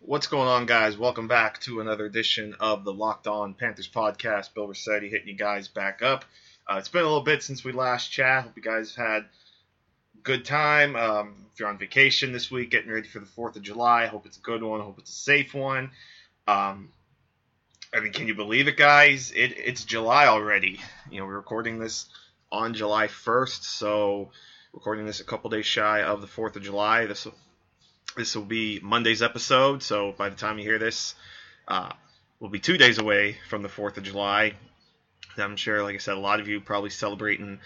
What's going on, guys? Welcome back to another edition of the Locked On Panthers podcast. Bill Rossetti hitting you guys back up. Uh, it's been a little bit since we last chat. Hope you guys have had a good time. Um, if you're on vacation this week, getting ready for the 4th of July, hope it's a good one. Hope it's a safe one. Um, I mean, can you believe it, guys? It, it's July already. You know, we're recording this on July 1st, so recording this a couple days shy of the 4th of July. This this will be Monday's episode, so by the time you hear this, uh, we'll be two days away from the 4th of July. I'm sure, like I said, a lot of you probably celebrating,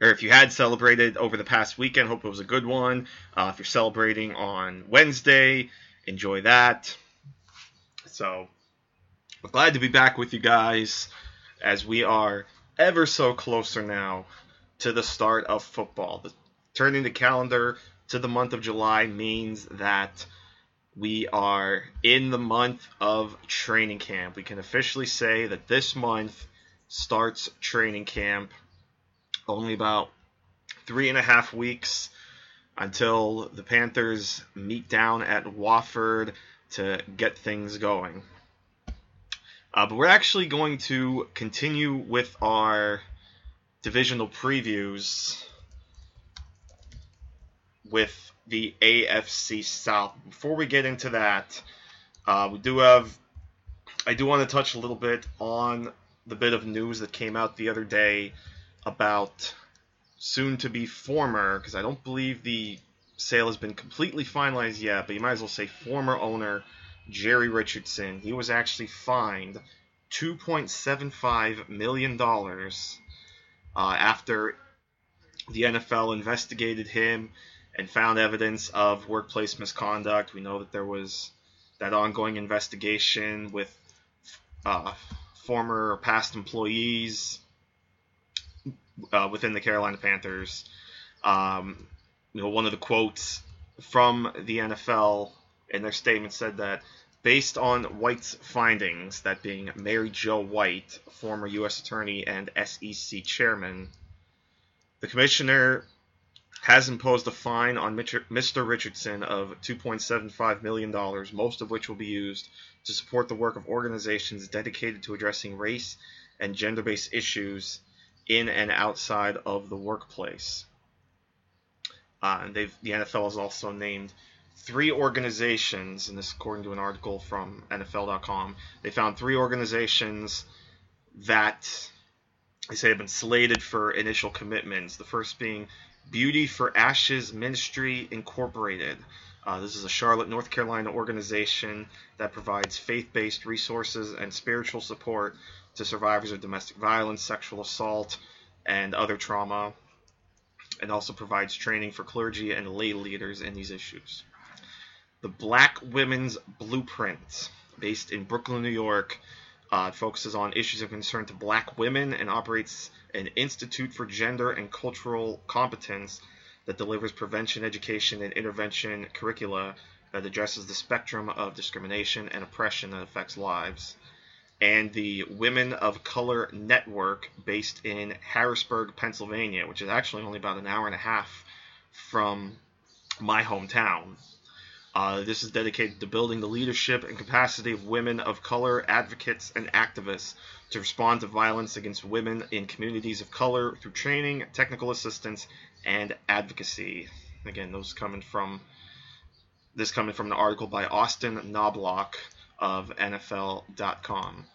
or if you had celebrated over the past weekend, hope it was a good one. Uh, if you're celebrating on Wednesday, enjoy that. So, we're glad to be back with you guys as we are ever so closer now to the start of football. The, turning the calendar to the month of July means that we are in the month of training camp. We can officially say that this month starts training camp. Only about three and a half weeks until the Panthers meet down at Wofford to get things going. Uh, but we're actually going to continue with our divisional previews with the AFC South. Before we get into that, uh, we do have. I do want to touch a little bit on the bit of news that came out the other day about soon to be former, because I don't believe the sale has been completely finalized yet, but you might as well say former owner Jerry Richardson. He was actually fined $2.75 million uh, after the NFL investigated him and found evidence of workplace misconduct. We know that there was that ongoing investigation with uh, former or past employees uh, within the Carolina Panthers. Um, you know, one of the quotes from the NFL in their statement said that based on White's findings, that being Mary Jo White, former U.S. Attorney and SEC Chairman, the commissioner has imposed a fine on Mr. Richardson of $2.75 million, most of which will be used to support the work of organizations dedicated to addressing race and gender based issues in and outside of the workplace. Uh, and the NFL has also named three organizations, and this according to an article from NFL.com. They found three organizations that they say have been slated for initial commitments. The first being Beauty for Ashes Ministry Incorporated. Uh, this is a Charlotte, North Carolina organization that provides faith based resources and spiritual support to survivors of domestic violence, sexual assault, and other trauma, and also provides training for clergy and lay leaders in these issues. The Black Women's Blueprint, based in Brooklyn, New York, uh, focuses on issues of concern to black women and operates an institute for gender and cultural competence that delivers prevention education and intervention curricula that addresses the spectrum of discrimination and oppression that affects lives. And the Women of Color Network, based in Harrisburg, Pennsylvania, which is actually only about an hour and a half from my hometown. Uh, this is dedicated to building the leadership and capacity of women of color advocates and activists to respond to violence against women in communities of color through training, technical assistance, and advocacy. Again, those coming from this coming from an article by Austin Knoblauch of NFL.com.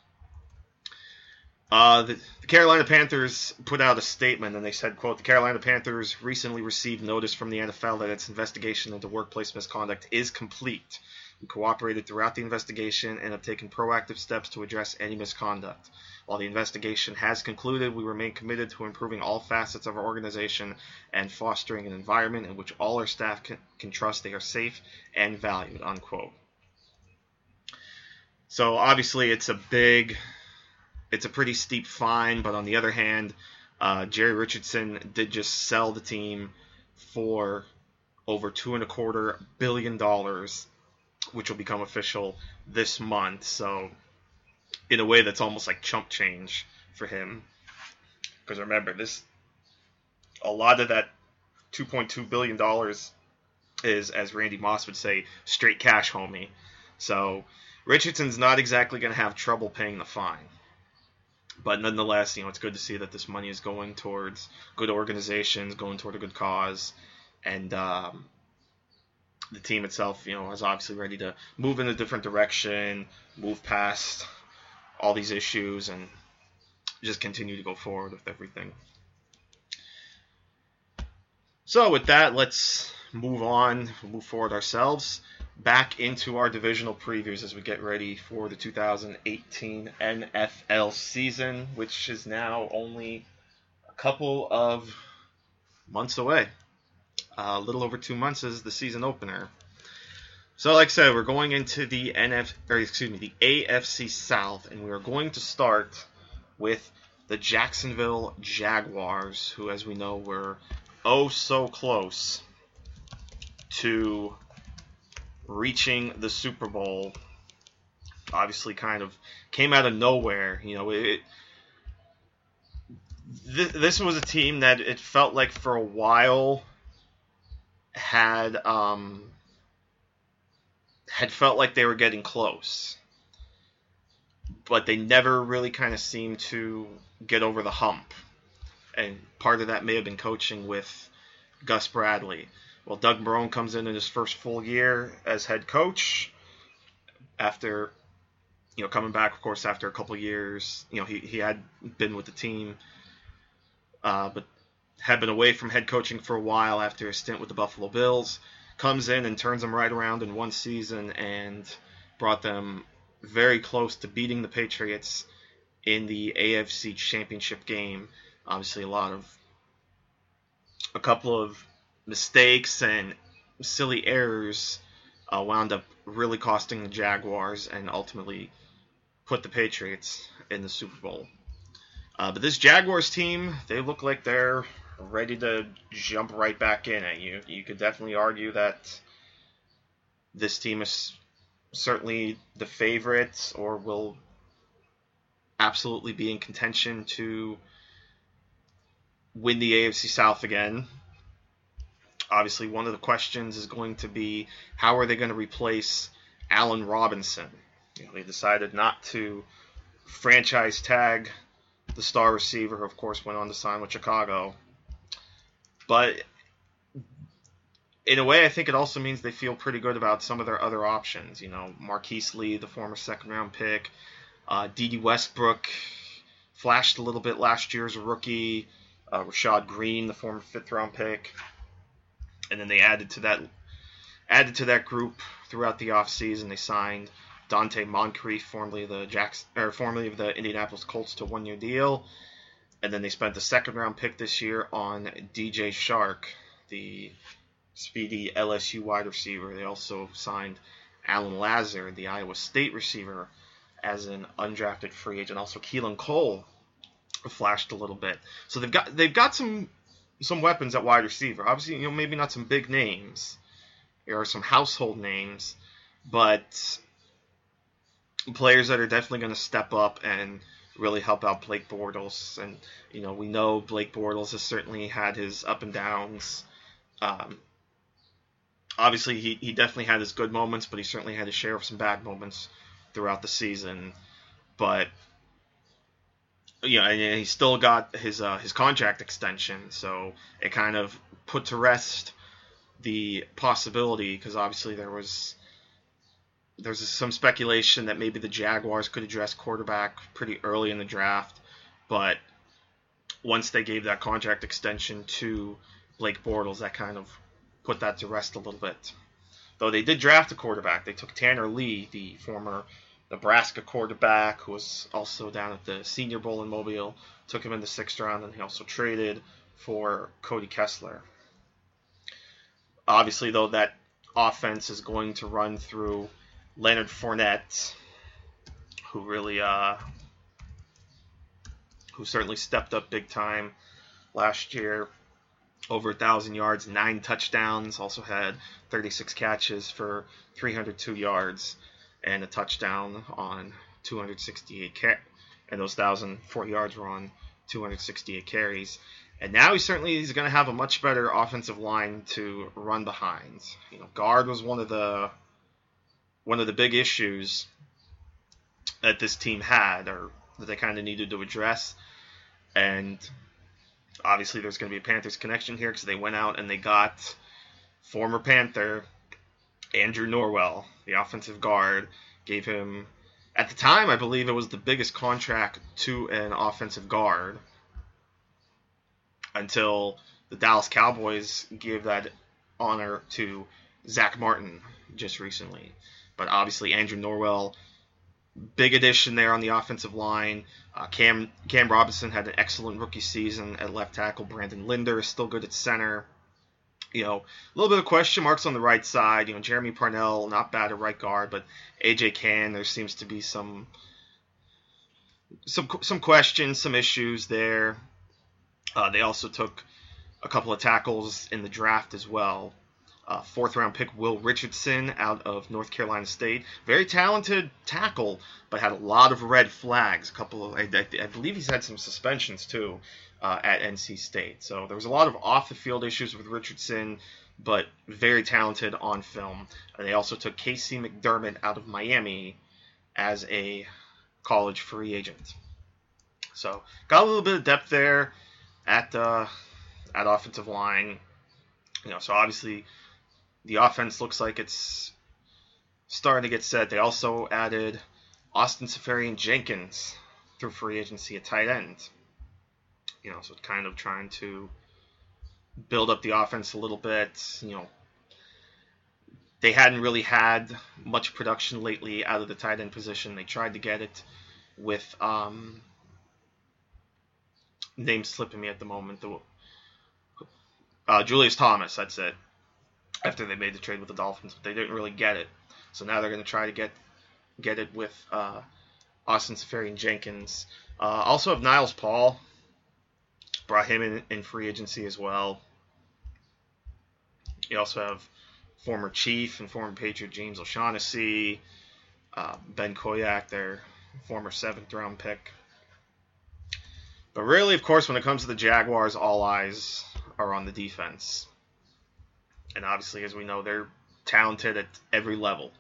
Uh, the, the, Carolina Panthers put out a statement and they said, quote, the Carolina Panthers recently received notice from the NFL that its investigation into workplace misconduct is complete. We cooperated throughout the investigation and have taken proactive steps to address any misconduct. While the investigation has concluded, we remain committed to improving all facets of our organization and fostering an environment in which all our staff can, can trust they are safe and valued, unquote. So obviously it's a big it's a pretty steep fine, but on the other hand, uh, Jerry Richardson did just sell the team for over two and a quarter billion dollars, which will become official this month. So, in a way, that's almost like chump change for him. Because remember, this a lot of that 2.2 billion dollars is, as Randy Moss would say, straight cash, homie. So Richardson's not exactly going to have trouble paying the fine. But nonetheless, you know, it's good to see that this money is going towards good organizations, going toward a good cause, and um, the team itself, you know, is obviously ready to move in a different direction, move past all these issues, and just continue to go forward with everything. So with that, let's move on, move forward ourselves back into our divisional previews as we get ready for the 2018 NFL season, which is now only a couple of months away. Uh, a little over two months is the season opener. So, like I said, we're going into the NF, or excuse me, the AFC South, and we are going to start with the Jacksonville Jaguars, who, as we know, were oh so close to reaching the Super Bowl. Obviously, kind of came out of nowhere. You know, it, th- this was a team that it felt like for a while had um, had felt like they were getting close, but they never really kind of seemed to get over the hump. And part of that may have been coaching with Gus Bradley. Well, Doug Marrone comes in in his first full year as head coach after, you know, coming back, of course, after a couple years. You know, he, he had been with the team, uh, but had been away from head coaching for a while after a stint with the Buffalo Bills. Comes in and turns them right around in one season and brought them very close to beating the Patriots in the AFC Championship game. Obviously, a lot of a couple of mistakes and silly errors uh, wound up really costing the Jaguars and ultimately put the Patriots in the Super Bowl. Uh, but this Jaguars team, they look like they're ready to jump right back in at you. You could definitely argue that this team is certainly the favorite or will absolutely be in contention to win the AFC South again. Obviously, one of the questions is going to be how are they going to replace Allen Robinson? You know, they decided not to franchise tag the star receiver, who of course went on to sign with Chicago. But in a way, I think it also means they feel pretty good about some of their other options. You know, Marquise Lee, the former second round pick, uh, Dede Westbrook flashed a little bit last year as a rookie. Uh, Rashad Greene, the former fifth round pick, and then they added to that added to that group throughout the offseason. They signed Donte Moncrief, formerly the Jacks or formerly of the Indianapolis Colts, to one year deal, and then they spent the second round pick this year on DJ Chark, the speedy LSU wide receiver. They also signed Allen Lazard, the Iowa State receiver, as an undrafted free agent. Also, Keelan Cole flashed a little bit. So they've got they've got some some weapons at wide receiver. Obviously, you know maybe not some big names or some household names, but players that are definitely going to step up and really help out Blake Bortles. And you know we know Blake Bortles has certainly had his up and downs. Um, obviously, he, he definitely had his good moments, but he certainly had his share of some bad moments throughout the season. But you know, and he still got his uh, his contract extension, so it kind of put to rest the possibility because obviously there was there's some speculation that maybe the Jaguars could address quarterback pretty early in the draft, but once they gave that contract extension to Blake Bortles, that kind of put that to rest a little bit. Though they did draft a quarterback, they took Tanner Lee, the former Nebraska quarterback who was also down at the Senior Bowl in Mobile. Took him in the sixth round, and he also traded for Cody Kessler. Obviously, though, that offense is going to run through Leonard Fournette, who really, uh, who certainly stepped up big time last year. Over a thousand yards, nine touchdowns. Also had 36 catches for 302 yards and a touchdown on 268 car- and those 1,040 yards were on 268 carries. And now he certainly is going to have a much better offensive line to run behind. You know, guard was one of the one of the big issues that this team had, or that they kind of needed to address. And obviously, there's going to be a Panthers connection here because they went out and they got former Panther Andrew Norwell, the offensive guard, gave him at the time I believe it was the biggest contract to an offensive guard until the Dallas Cowboys gave that honor to Zack Martin just recently. But obviously, Andrew Norwell, big addition there on the offensive line. Uh, Cam Cam Robinson had an excellent rookie season at left tackle. Brandon Linder is still good at center. You know, a little bit of question marks on the right side. You know, Jeremy Parnell not bad at right guard, but AJ Cann there seems to be some some some questions, some issues there. Uh, they also took a couple of tackles in the draft as well. Uh, fourth round pick Will Richardson out of North Carolina State, very talented tackle, but had a lot of red flags. A couple of, I, I, I believe he's had some suspensions too uh, at NC State. So there was a lot of off the field issues with Richardson, but very talented on film. And they also took Casey McDermott out of Miami as a college free agent. So got a little bit of depth there at uh, at offensive line. You know, so obviously the offense looks like it's starting to get set. They also added Austin Seferian-Jenkins through free agency at tight end. You know, so kind of trying to build up the offense a little bit. You know, they hadn't really had much production lately out of the tight end position. They tried to get it with um, name slipping me at the moment. The, uh, Julius Thomas, that's it. After they made the trade with the Dolphins, but they didn't really get it. So now they're going to try to get get it with uh, Austin Seferian-Jenkins. Uh, also have Niles Paul. Brought him in, in free agency as well. You also have former Chief and former Patriot James O'Shaughnessy, uh, Ben Koyack, their former seventh round pick. But really, of course, when it comes to the Jaguars, all eyes are on the defense. And obviously, as we know, they're talented at every level.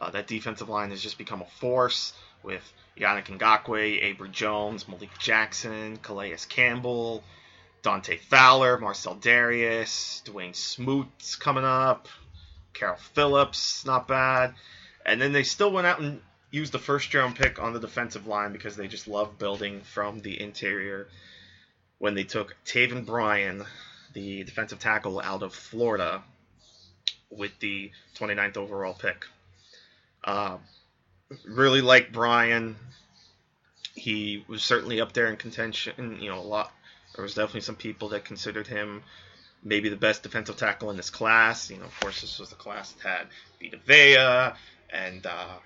Uh, that defensive line has just become a force with Yannick Ngakoue, Abry Jones, Malik Jackson, Calais Campbell, Dante Fowler, Marcell Dareus, Dawuane Smoot's coming up, Carol Phillips, not bad. And then they still went out and used the first round pick on the defensive line because they just love building from the interior when they took Taven Bryan, the defensive tackle out of Florida, with the 29th overall pick. Uh, really like Bryan. He was certainly up there in contention. You know, a lot. There was definitely some people that considered him maybe the best defensive tackle in this class. You know, of course, this was the class that had Vita Vea and uh,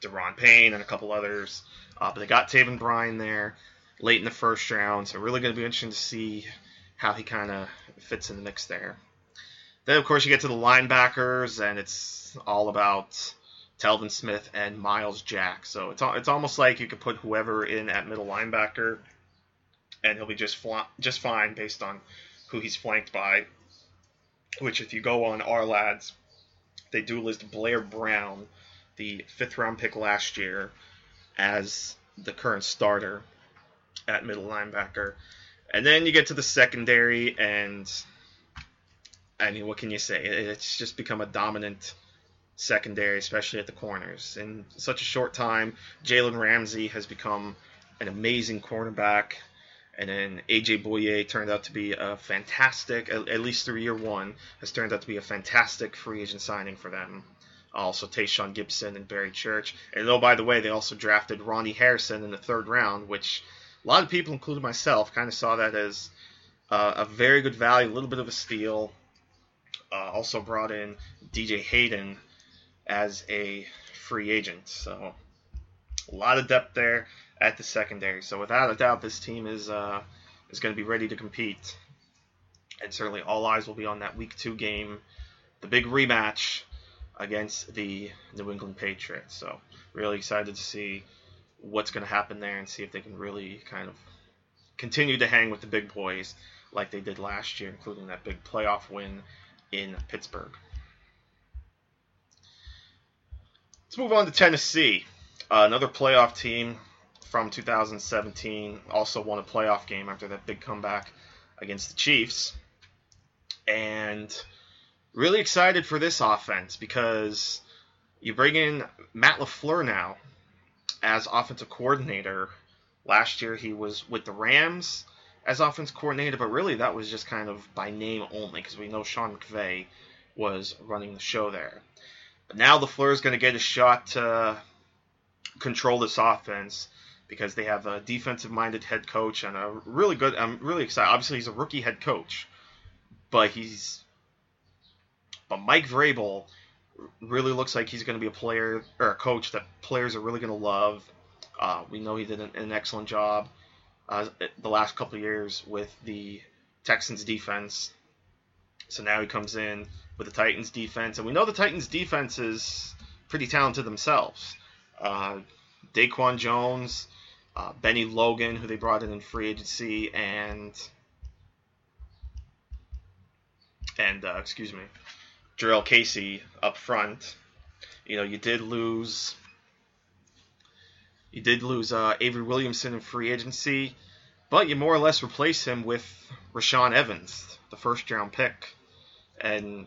Daron Payne and a couple others. Uh, but they got Taven Bryan there late in the first round, so really going to be interesting to see how he kind of fits in the mix there. Then, of course, you get to the linebackers, and it's all about Telvin Smith and Myles Jack. So it's it's almost like you could put whoever in at middle linebacker, and he'll be just fl- just fine based on who he's flanked by. Which, if you go on Ourlads, they do list Blair Brown the fifth round pick last year as the current starter at middle linebacker. And then you get to the secondary, and I mean, what can you say? It's just become a dominant secondary, especially at the corners. In such a short time, Jalen Ramsey has become an amazing cornerback. And then AJ Bouye turned out to be a fantastic, at least through year one, has turned out to be a fantastic free agent signing for them also Tashaun Gipson and Barry Church. And oh, by the way, they also drafted Ronnie Harrison in the third round, which a lot of people, including myself, kind of saw that as uh, a very good value, a little bit of a steal. Uh, also brought in DJ Hayden as a free agent. So a lot of depth there at the secondary. So without a doubt, this team is uh, is going to be ready to compete. And certainly all eyes will be on that week two game, the big rematch against the New England Patriots. So really excited to see what's going to happen there and see if they can really kind of continue to hang with the big boys like they did last year, including that big playoff win in Pittsburgh. Let's move on to Tennessee, uh, another playoff team from 2017. Also won a playoff game after that big comeback against the Chiefs, and really excited for this offense because you bring in Matt LaFleur now as offensive coordinator. Last year he was with the Rams as offense coordinator, but really that was just kind of by name only because we know Sean McVay was running the show there. But now LaFleur is going to get a shot to control this offense because they have a defensive-minded head coach and a really good. I'm really excited. Obviously, he's a rookie head coach, but he's but Mike Vrabel really looks like he's going to be a player or a coach that players are really going to love. Uh, we know he did an, an excellent job uh, the last couple years with the Texans defense. So now he comes in with the Titans defense, and we know the Titans defense is pretty talented themselves. Uh, Daquan Jones, uh, Bennie Logan, who they brought in in free agency, and and uh, excuse me, Jurrell Casey up front. You know, you did lose. You did lose uh, Avery Williamson in free agency, but you more or less replace him with Rashaan Evans, the first round pick, and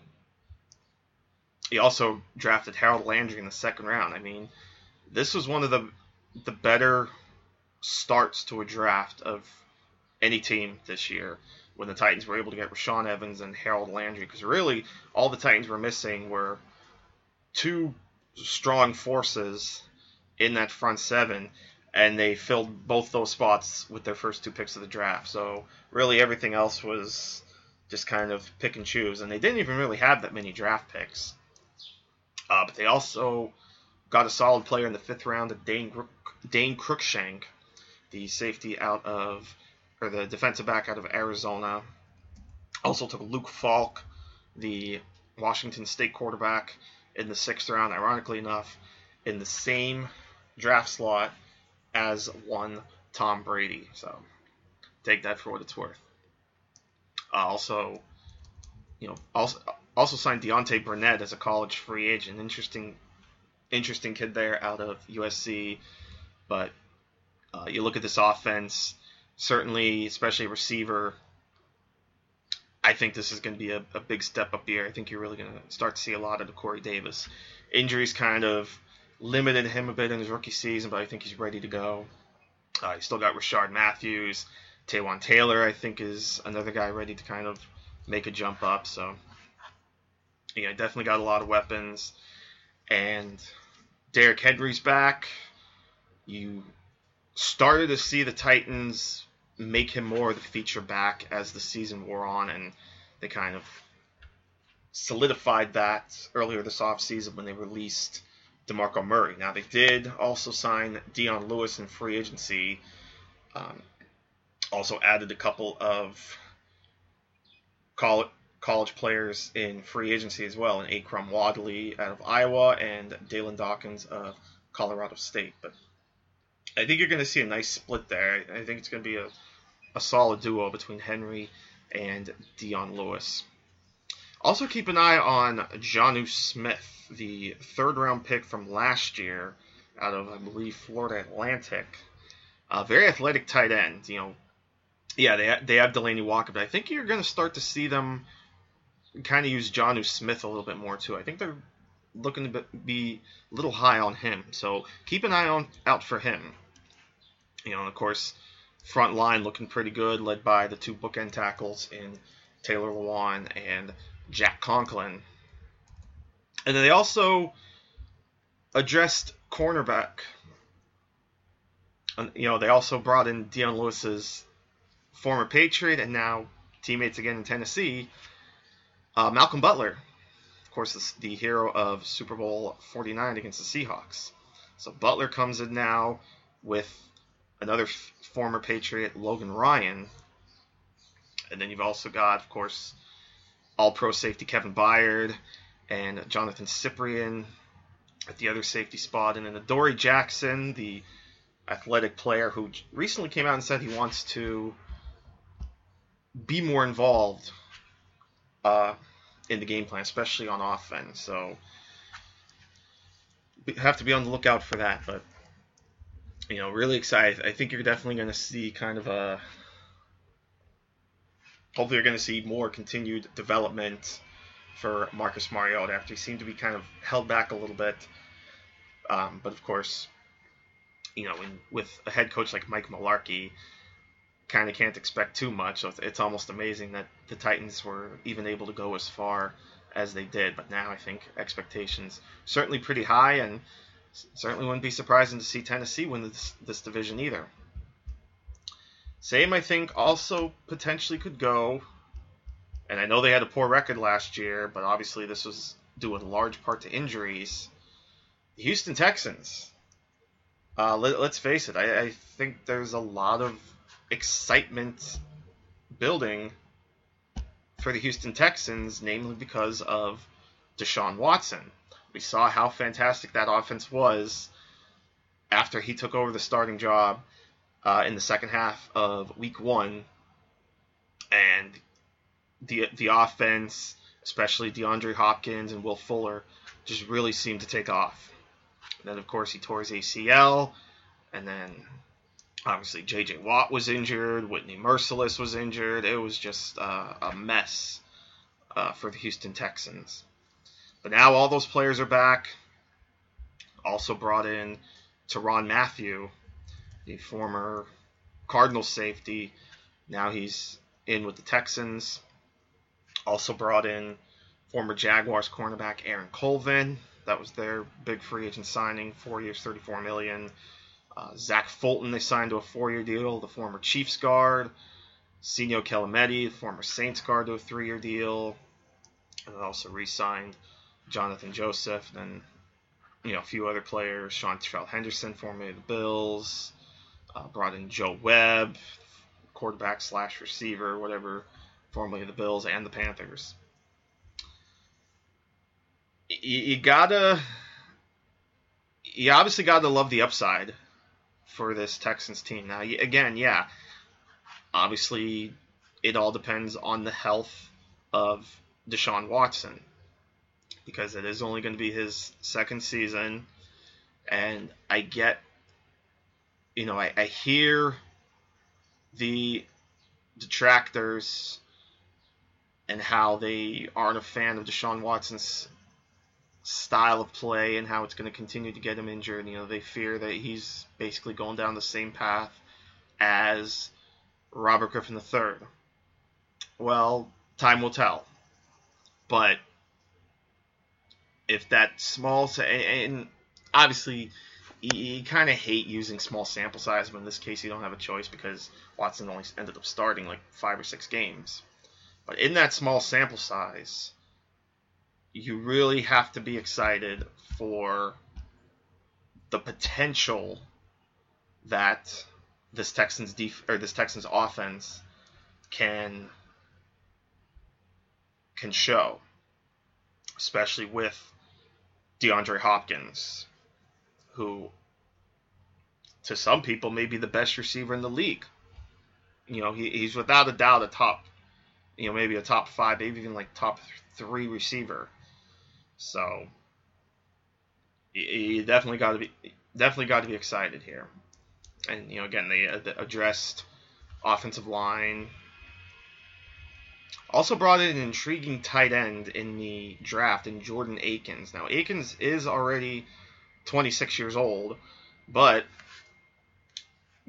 he also drafted Harold Landry in the second round. I mean, this was one of the the better starts to a draft of any team this year when the Titans were able to get Rashaan Evans and Harold Landry because really all the Titans were missing were two strong forces in that front seven and they filled both those spots with their first two picks of the draft. So really everything else was just kind of pick and choose and they didn't even really have that many draft picks. Uh, but they also got a solid player in the fifth round, Dane Dane Cruikshank, the safety out of or the defensive back out of Arizona. Also took Luke Falk, the Washington State quarterback, in the sixth round. Ironically enough, in the same draft slot as one Tom Brady. So take that for what it's worth. Uh, also, you know, also also signed Deontay Burnett as a college free agent. Interesting, interesting kid there out of USC. But uh, you look at this offense certainly, especially receiver. I think this is going to be a, a big step up here. I think you're really going to start to see a lot of the Corey Davis. Injuries kind of limited him a bit in his rookie season, but I think he's ready to go. Uh, you still got Rishard Matthews. Taywan Taylor, I think, is another guy ready to kind of make a jump up. So, yeah, definitely got a lot of weapons. And Derrick Henry's back. You started to see the Titans make him more of the feature back as the season wore on, and they kind of solidified that earlier this offseason when they released DeMarco Murray. Now, they did also sign Dion Lewis in free agency, um, also added a couple of college, college players in free agency as well, and Akrum Wadley out of Iowa and Dalyn Dawkins of Colorado State. But I think you're going to see a nice split there. I think it's going to be a a solid duo between Henry and Dion Lewis. Also, keep an eye on Jonnu Smith, the third round pick from last year out of, I believe, Florida Atlantic. A very athletic tight end. You know, yeah, they, they have Delanie Walker, but I think you're going to start to see them kind of use Jonnu Smith a little bit more, too. I think they're looking to be a little high on him. So keep an eye on out for him. You know, and of course, front line looking pretty good, led by the two bookend tackles in Taylor Lewan and Jack Conklin. And then they also addressed cornerback. And, you know, they also brought in Dion Lewis's former Patriot and now teammates again in Tennessee, uh, Malcolm Butler. Of course, the hero of Super Bowl 49 against the Seahawks. So Butler comes in now with another f- former Patriot, Logan Ryan. And then you've also got, of course, all pro safety Kevin Byard and Jonathan Cyprien at the other safety spot. And then Adoree Jackson, the athletic player who recently came out and said he wants to be more involved uh, in the game plan, especially on offense. So have to be on the lookout for that. But you know, really excited. I think you're definitely going to see kind of a. Hopefully, you're going to see more continued development for Marcus Mariota after he seemed to be kind of held back a little bit. Um, but of course, you know, in, with a head coach like Mike Mularkey, kind of can't expect too much. It's almost amazing that the Titans were even able to go as far as they did. But now I think expectations certainly pretty high, and certainly wouldn't be surprising to see Tennessee win this, this division either. Same, I think, also potentially could go, and I know they had a poor record last year, but obviously this was due in large part to injuries. The Houston Texans. Uh, let, us face it, I, I think there's a lot of excitement building for the Houston Texans, namely because of Deshaun Watson. We saw how fantastic that offense was after he took over the starting job uh, in the second half of Week One, and the the offense, especially DeAndre Hopkins and Will Fuller, just really seemed to take off. And then, of course, he tore his ACL, and then obviously J.J. Watt was injured, Whitney Mercilus was injured. It was just uh, a mess uh, for the Houston Texans. But now all those players are back. Also brought in Tyrann Mathieu, the former Cardinals safety. Now he's in with the Texans. Also brought in former Jaguars cornerback Aaron Colvin. That was their big free agent signing, four years, 34 million. Uh, Zach Fulton, they signed to a four-year deal. The former Chiefs guard, Senio Kelemete, the former Saints guard, to a three-year deal, and then also re-signed Jonathan Joseph. Then, you know, a few other players, Sean Seantrel Henderson, formerly the Bills, uh, brought in Joe Webb, quarterback slash receiver, whatever, formerly the Bills and the Panthers. You gotta, you obviously gotta love the upside for this Texans team. Now, again, yeah, obviously it all depends on the health of Deshaun Watson because it is only going to be his second season. And I get, you know, I, I hear the detractors and how they aren't a fan of Deshaun Watson's style of play and how it's going to continue to get him injured. You know, they fear that he's basically going down the same path as Robert Griffin III. Well, time will tell. But if that small, and obviously you, kind of hate using small sample size, but in this case you don't have a choice because Watson only ended up starting like five or six games. But in that small sample size, you really have to be excited for the potential that this Texans def- or this Texans offense can can show, especially with DeAndre Hopkins, who to some people may be the best receiver in the league. You know, he, he's without a doubt a top, you know, maybe a top five, maybe even like top three receiver so you definitely got to be definitely got to be excited here. And you know, again, they uh, addressed offensive line. Also brought in an intriguing tight end in the draft in Jordan Akins. Now Akins is already 26 years old, but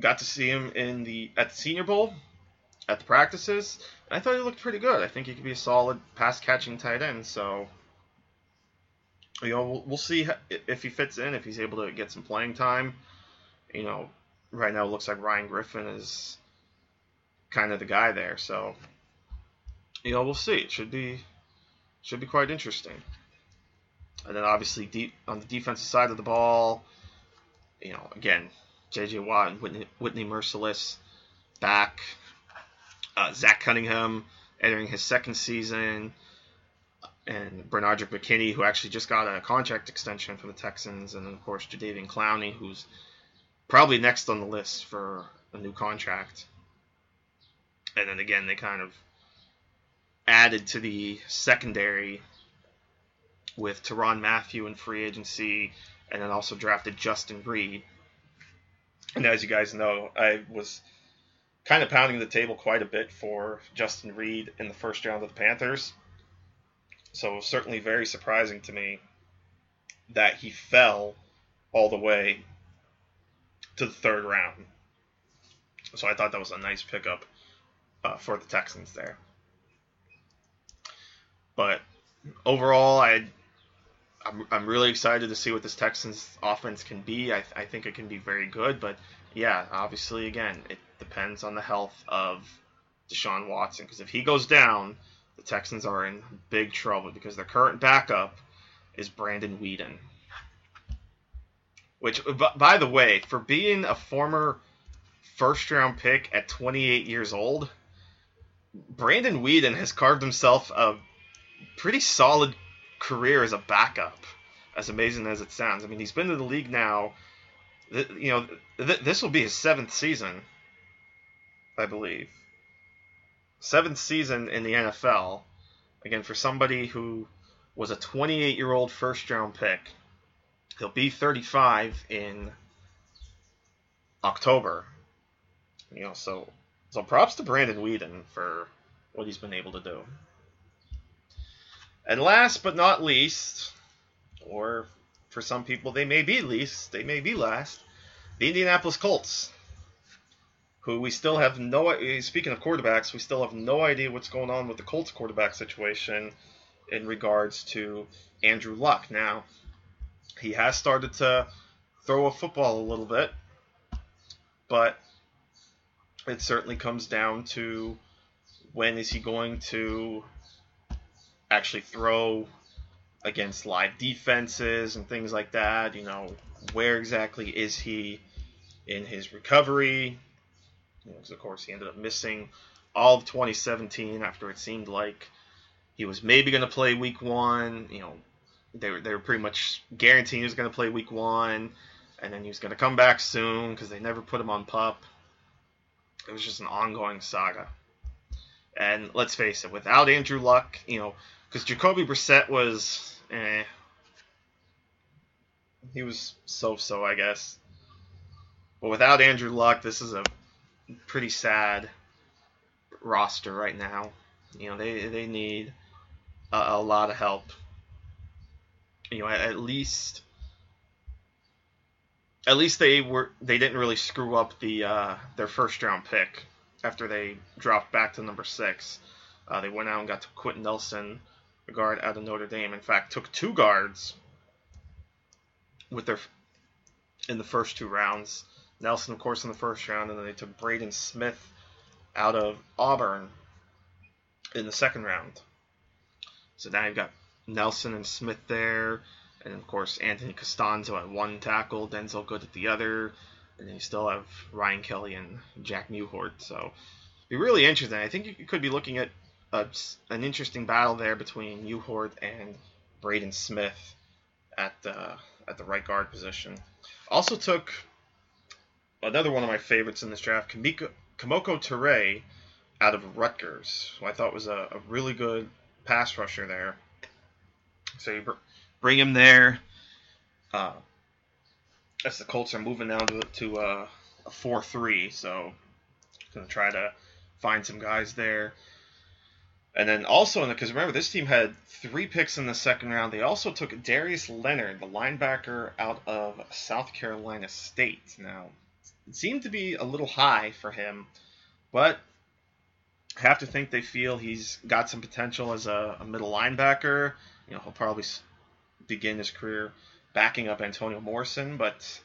got to see him in the at the Senior Bowl at the practices. I thought he looked pretty good. I think he could be a solid pass catching tight end. So you know, we'll, we'll see if he fits in, if he's able to get some playing time. You know, right now it looks like Ryan Griffin is kind of the guy there. So, you know, we'll see. It should be should be quite interesting. And then obviously deep on the defensive side of the ball, you know, again, J.J. Watt and Whitney, Whitney Mercilus back. Uh, Zach Cunningham entering his second season and Benardrick McKinney, who actually just got a contract extension from the Texans, and of course Jadeveon Clowney, who's probably next on the list for a new contract. And then again, they kind of added to the secondary with Tyrann Mathieu in free agency, and then also drafted Justin Reid. And as you guys know, I was kind of pounding the table quite a bit for Justin Reid in the first round of the Panthers. So it was certainly very surprising to me that he fell all the way to the third round. So I thought that was a nice pickup uh, for the Texans there. But overall, I I'm, I'm really excited to see what this Texans offense can be. I, I think it can be very good, but yeah, obviously, again, it depends on the health of Deshaun Watson because if he goes down, the Texans are in big trouble because their current backup is Brandon Weeden. Which, by the way, for being a former first round pick at 28 years old, Brandon Weeden has carved himself a pretty solid career as a backup. As amazing as it sounds, I mean, he's been in the league now. You know, this will be his seventh season, I believe. Seventh season in the NFL. Again, for somebody who was a 28 year old first round pick, he'll be 35 in October. You know, so so props to Brandon Weeden for what he's been able to do. And last but not least, or for some people they may be least, they may be last, the Indianapolis Colts, who we still have no. Eh, speaking of quarterbacks, we still have no idea what's going on with the Colts quarterback situation in regards to Andrew Luck. Now, he has started to throw a football a little bit, but it certainly comes down to when is he going to actually throw against live defenses and things like that. You know, where exactly is he in his recovery? Because of course he ended up missing all of 2017 after it seemed like he was maybe going to play Week One. You know, they were they were pretty much guaranteeing he was going to play Week One, and then he was going to come back soon because they never put him on pup. It was just an ongoing saga. And let's face it, without Andrew Luck, you know, because Jacoby Brissett was, eh, he was so-so, I guess. But without Andrew Luck, this is a pretty sad roster right now. You know, they they need a, a lot of help. You know, at, at least at least they were they didn't really screw up the uh, their first round pick after they dropped back to number six. Uh, they went out and got to Quenton Nelson, a guard out of Notre Dame. In fact, took two guards with their in the first two rounds. Nelson, of course, in the first round, and then they took Braden Smith out of Auburn in the second round. So now you've got Nelson and Smith there, and of course Anthony Castonzo at one tackle, Denzelle Good at the other, and then you still have Ryan Kelly and Jack Mewhort. So be really interesting. I think you could be looking at a, an interesting battle there between Mewhort and Braden Smith at the at the right guard position. Also took another one of my favorites in this draft, Kamiko, Kemoko Turay out of Rutgers, who I thought was a, a really good pass rusher there. So you br- bring him there. Uh, as the Colts are moving down to, to uh, a 4 3, so going to try to find some guys there. And then also, because remember, this team had three picks in the second round. They also took Darius Leonard, the linebacker out of South Carolina State. Now, it seemed to be a little high for him, but I have to think they feel he's got some potential as a, a middle linebacker. You know, he'll probably begin his career backing up Antonio Morrison, but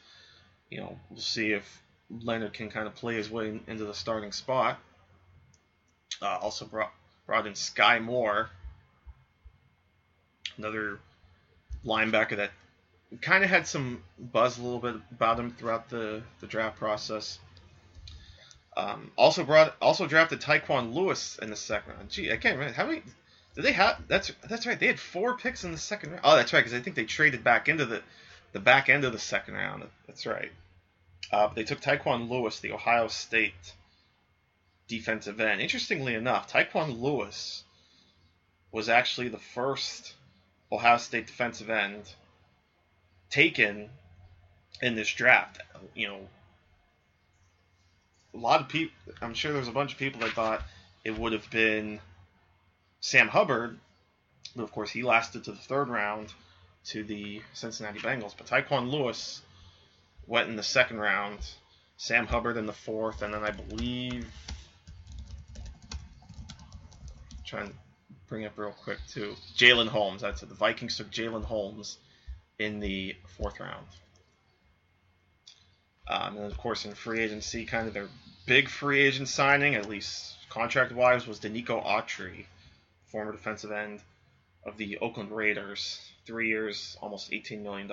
you know, we'll see if Leonard can kind of play his way into the starting spot. Uh, also brought brought in Skai Moore, another linebacker that kind of had some buzz a little bit about him throughout the, the draft process. Um, also brought also drafted Tyquan Lewis in the second round. Gee, I can't remember how many did they have. That's that's right. They had four picks in the second round. Oh, that's right, because I think they traded back into the the back end of the second round. That's right. Uh, they took Tyquan Lewis, the Ohio State defensive end. Interestingly enough, Tyquan Lewis was actually the first Ohio State defensive end taken in this draft. You know, a lot of people, I'm sure there's a bunch of people that thought it would have been Sam Hubbard, but of course he lasted to the third round to the Cincinnati Bengals. But Tyquan Lewis went in the second round, Sam Hubbard in the fourth, and then I believe. Try and bring up real quick too. Jalyn Holmes. That's it. The Vikings took Jalyn Holmes in the fourth round. Um, and of course, in free agency, kind of their big free agent signing, at least contract wise, was Denico Autry, former defensive end of the Oakland Raiders. Three years, almost $18 million.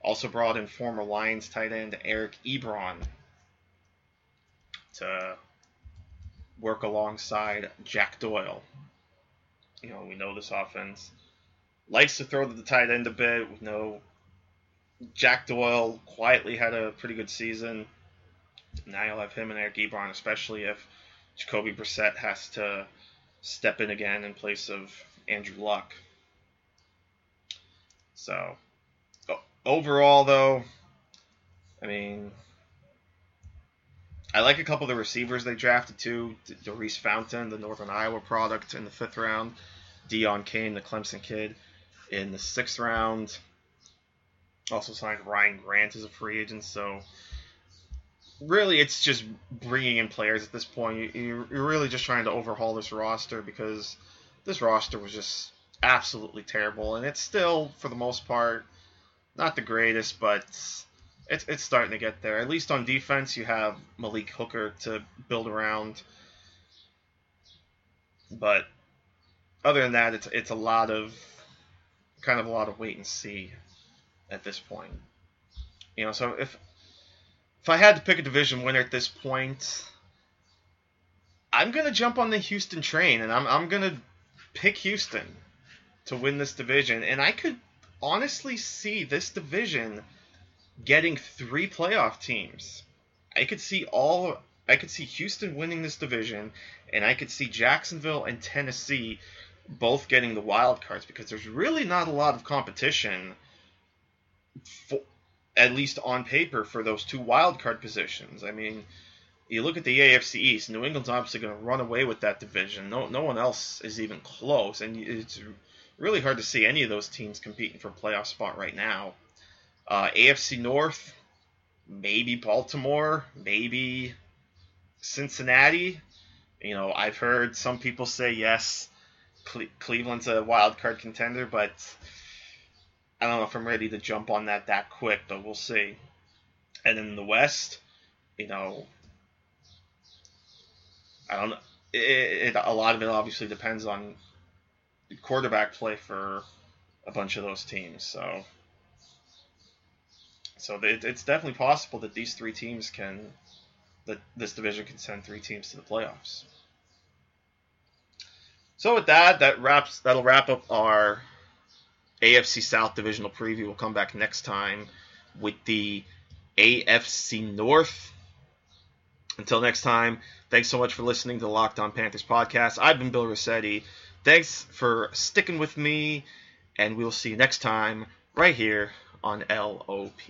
Also brought in former Lions tight end Eric Ebron to work alongside Jack Doyle. You know, we know this offense likes to throw to the tight end a bit. We know Jack Doyle quietly had a pretty good season. Now you'll have him and Eric Ebron, especially if Jacoby Brissett has to step in again in place of Andrew Luck. So, overall, though, I mean, I like a couple of the receivers they drafted too. Daurice Fountain, the Northern Iowa product, in the fifth round. Deon Cain, the Clemson kid, in the sixth round. Also signed Ryan Grant as a free agent. So really, it's just bringing in players at this point. You're really just trying to overhaul this roster because this roster was just absolutely terrible, and it's still, for the most part, not the greatest, but it's it's starting to get there. At least on defense, you have Malik Hooker to build around, but other than that, it's it's a lot of kind of a lot of wait and see at this point. You know, so if if I had to pick a division winner at this point, I'm gonna jump on the Houston train, and I'm I'm gonna pick Houston to win this division, and I could honestly see this division getting three playoff teams. I could see all I could see Houston winning this division, and I could see Jacksonville and Tennessee both getting the wild cards because there's really not a lot of competition for, at least on paper for those two wild card positions. I mean, you look at the AFC East, New England's obviously going to run away with that division. No, no one else is even close, and it's really hard to see any of those teams competing for a playoff spot right now. Uh, AFC North, maybe Baltimore, maybe Cincinnati. You know, I've heard some people say yes, Cle- Cleveland's a wild card contender, but I don't know if I'm ready to jump on that that quick, but we'll see. And in the West, you know, I don't know. It, it, a lot of it obviously depends on quarterback play for a bunch of those teams. So, so it, it's definitely possible that these three teams can, that this division can send three teams to the playoffs. So with that, that wraps that'll wrap up our AFC South divisional preview. We'll come back next time with the AFC North. Until next time, thanks so much for listening to the Locked On Panthers podcast. I've been Bill Rossetti. Thanks for sticking with me, and we'll see you next time right here on LOP.